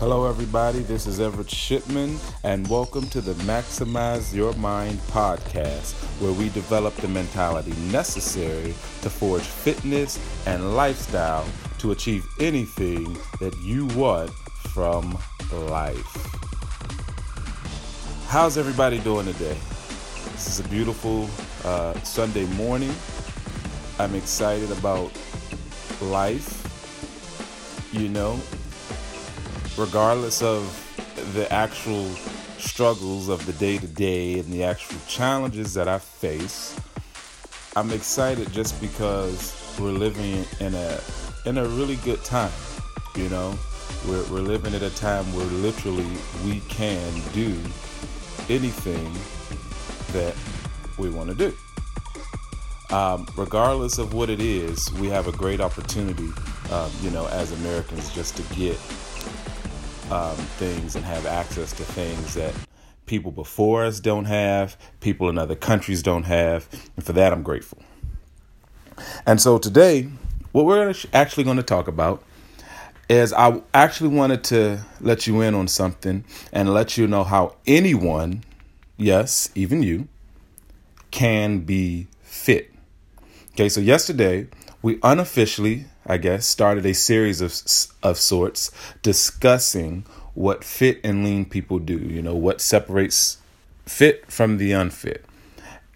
Hello, everybody. This is Everett Shipman, and welcome to the Maximize Your Mind podcast, where we develop the mentality necessary to forge fitness and lifestyle to achieve anything that you want from life. How's everybody doing today? This is a beautiful uh, Sunday morning. I'm excited about life. You know, regardless of the actual struggles of the day to day and the actual challenges that I face, I'm excited just because we're living in a in a really good time. You know, we're we're living at a time where literally we can do anything that we want to do. Um, regardless of what it is, we have a great opportunity, um, you know, as Americans, just to get um, things and have access to things that people before us don't have, people in other countries don't have, and for that I'm grateful. And so today, what we're actually going to talk about is I actually wanted to let you in on something and let you know how anyone, yes, even you, can be fit. Okay, so yesterday we unofficially I guess, started a series of of sorts discussing what fit and lean people do. You know, what separates fit from the unfit.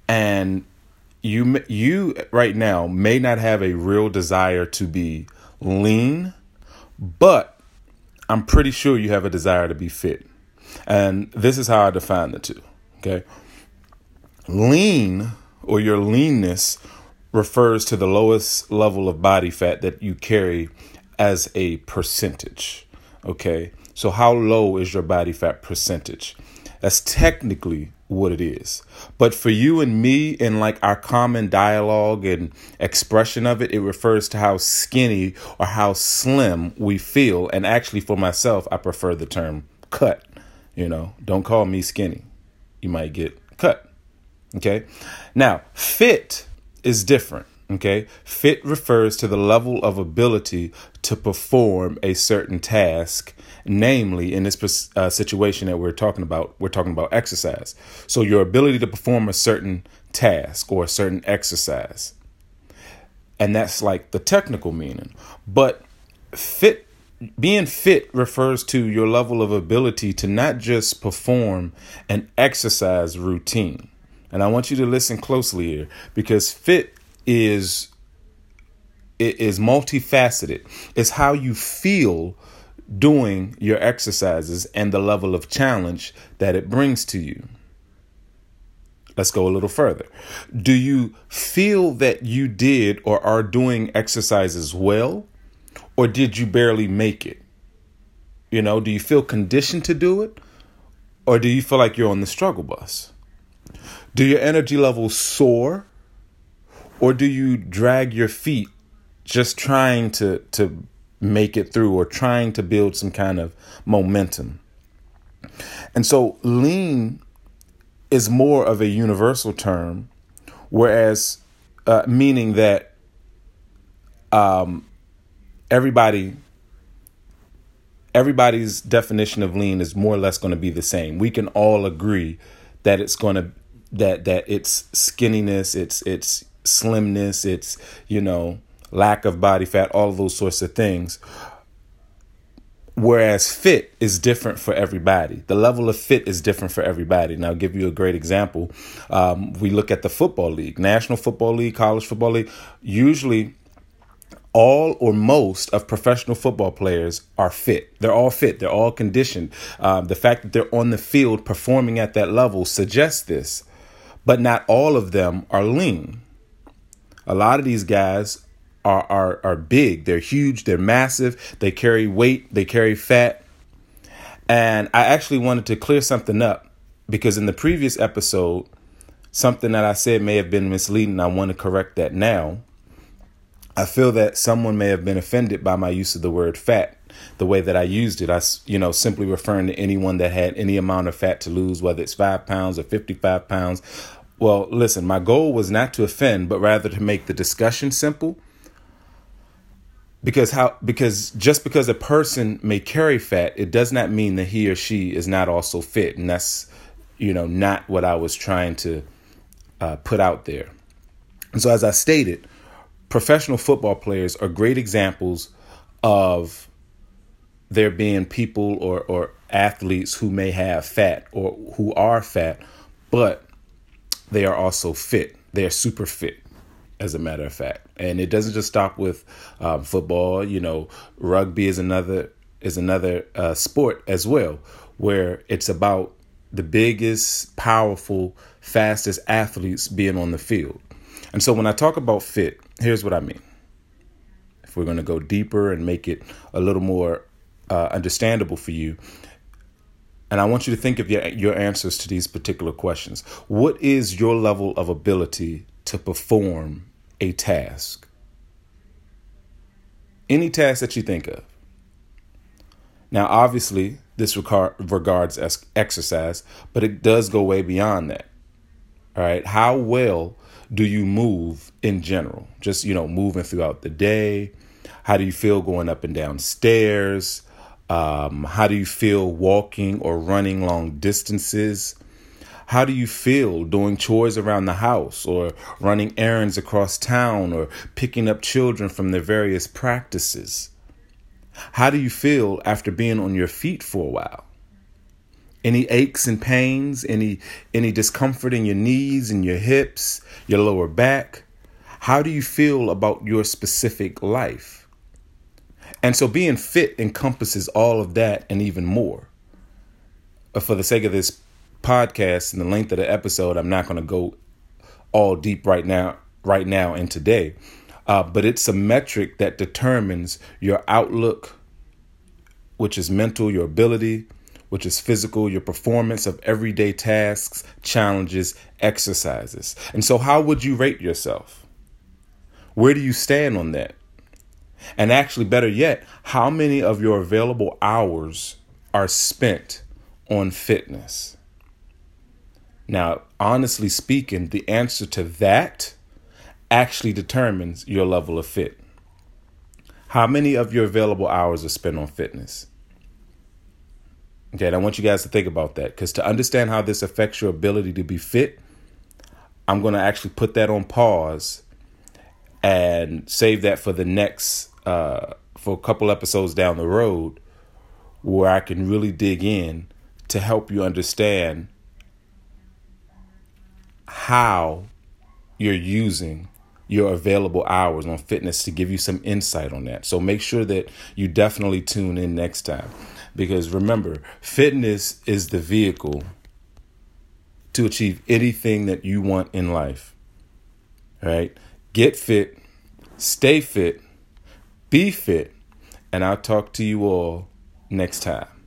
And you you right now may not have a real desire to be lean, but I'm pretty sure you have a desire to be fit. And this is how I define the two. Okay. Lean or your leanness refers to the lowest level of body fat that you carry as a percentage. Okay, so how low is your body fat percentage? That's technically what it is. But for you and me, in like our common dialogue and expression of it, it refers to how skinny or how slim we feel. And actually, for myself, I prefer the term cut. You know, don't call me skinny. You might get cut. Okay. Now, fit is different. Okay, fit refers to the level of ability to perform a certain task. Namely, in this uh, situation that we're talking about, we're talking about exercise. So, your ability to perform a certain task or a certain exercise. And that's like the technical meaning. But fit being fit refers to your level of ability to not just perform an exercise routine and I want you to listen closely here because fit is it is multifaceted. It's how you feel doing your exercises and the level of challenge that it brings to you. Let's go a little further. Do you feel that you did or are doing exercises well, or did you barely make it? You know, do you feel conditioned to do it, or do you feel like you're on the struggle bus? Do your energy levels soar? Or do you drag your feet just trying to, to make it through or trying to build some kind of momentum? And so lean is more of a universal term, whereas uh, meaning that um, everybody everybody's definition of lean is more or less going to be the same. We can all agree that it's going to that that it's skinniness, it's it's slimness, it's you know lack of body fat, all of those sorts of things. Whereas fit is different for everybody. The level of fit is different for everybody. And I'll give you a great example. Um, we look at the football league, National Football League, College Football League. Usually, all or most of professional football players are fit. They're all fit. They're all conditioned. Um, the fact that they're on the field performing at that level suggests this but not all of them are lean. A lot of these guys are, are, are big, they're huge, they're massive, they carry weight, they carry fat. And I actually wanted to clear something up because in the previous episode, something that I said may have been misleading. I want to correct that now. I feel that someone may have been offended by my use of the word fat the way that I used it. I, you know, simply referring to anyone that had any amount of fat to lose, whether it's five pounds or 55 pounds well, listen, my goal was not to offend, but rather to make the discussion simple. because how because just because a person may carry fat it does not mean that he or she is not also fit and that's you know not what i was trying to uh, put out there and so as i stated professional football players are great examples of there being people or or athletes who may have fat or who are fat but they are also fit they are super fit as a matter of fact. And it doesn't just stop with um, football. You know, rugby is another is another uh, sport as well, where it's about the biggest, powerful, fastest athletes being on the field. And so when I talk about fit, here's what I mean. If we're going to go deeper and make it a little more uh, understandable for you, and I want you to think of your, your answers to these particular questions. What is your level of ability to perform a task. Any task that you think of. Now, obviously, this regards exercise, but it does go way beyond that. All right. How well do you move in general? Just, you know, moving throughout the day. How do you feel going up and down stairs? Um, how do you feel walking or running long distances? How do you feel doing chores around the house or running errands across town or picking up children from their various practices? How do you feel after being on your feet for a while? Any aches and pains, any any discomfort in your knees and your hips, your lower back? How do you feel about your specific life? And so being fit encompasses all of that and even more. But for the sake of this podcast and the length of the episode, I'm not going to go all deep right now, right now and today. Uh, but it's a metric that determines your outlook, which is mental, your ability, which is physical, your performance of everyday tasks, challenges, exercises. And so, how would you rate yourself? Where do you stand on that? And actually, better yet, how many of your available hours are spent on fitness? Now, honestly speaking, the answer to that actually determines your level of fit. How many of your available hours are spent on fitness? Okay, and I want you guys to think about that because to understand how this affects your ability to be fit, I'm going to actually put that on pause and save that for the next, uh, for a couple episodes down the road where I can really dig in to help you understand how you're using your available hours on fitness to give you some insight on that. So make sure that you definitely tune in next time because remember, fitness is the vehicle to achieve anything that you want in life. Right? Get fit, stay fit, be fit, and I'll talk to you all next time.